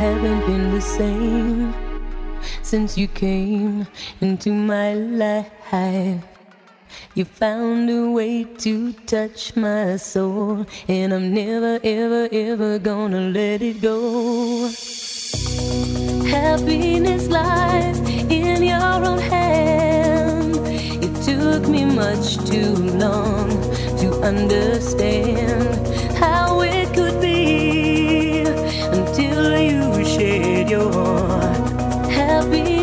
haven't been the same since you came into my life. You found a way to touch my soul, and I'm never, ever, ever gonna let it go. Happiness lies in your own hand. It took me much too long to understand how it shared your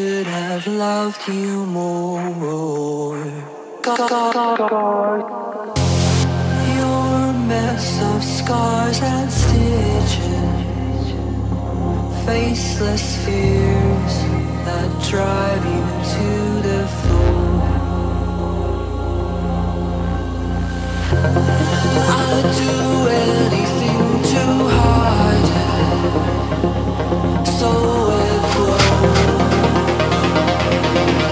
should have loved you more. You're mess of scars and stitches, faceless fears that drive you to the floor. I'd do anything to hide it, so it won't. Thank you.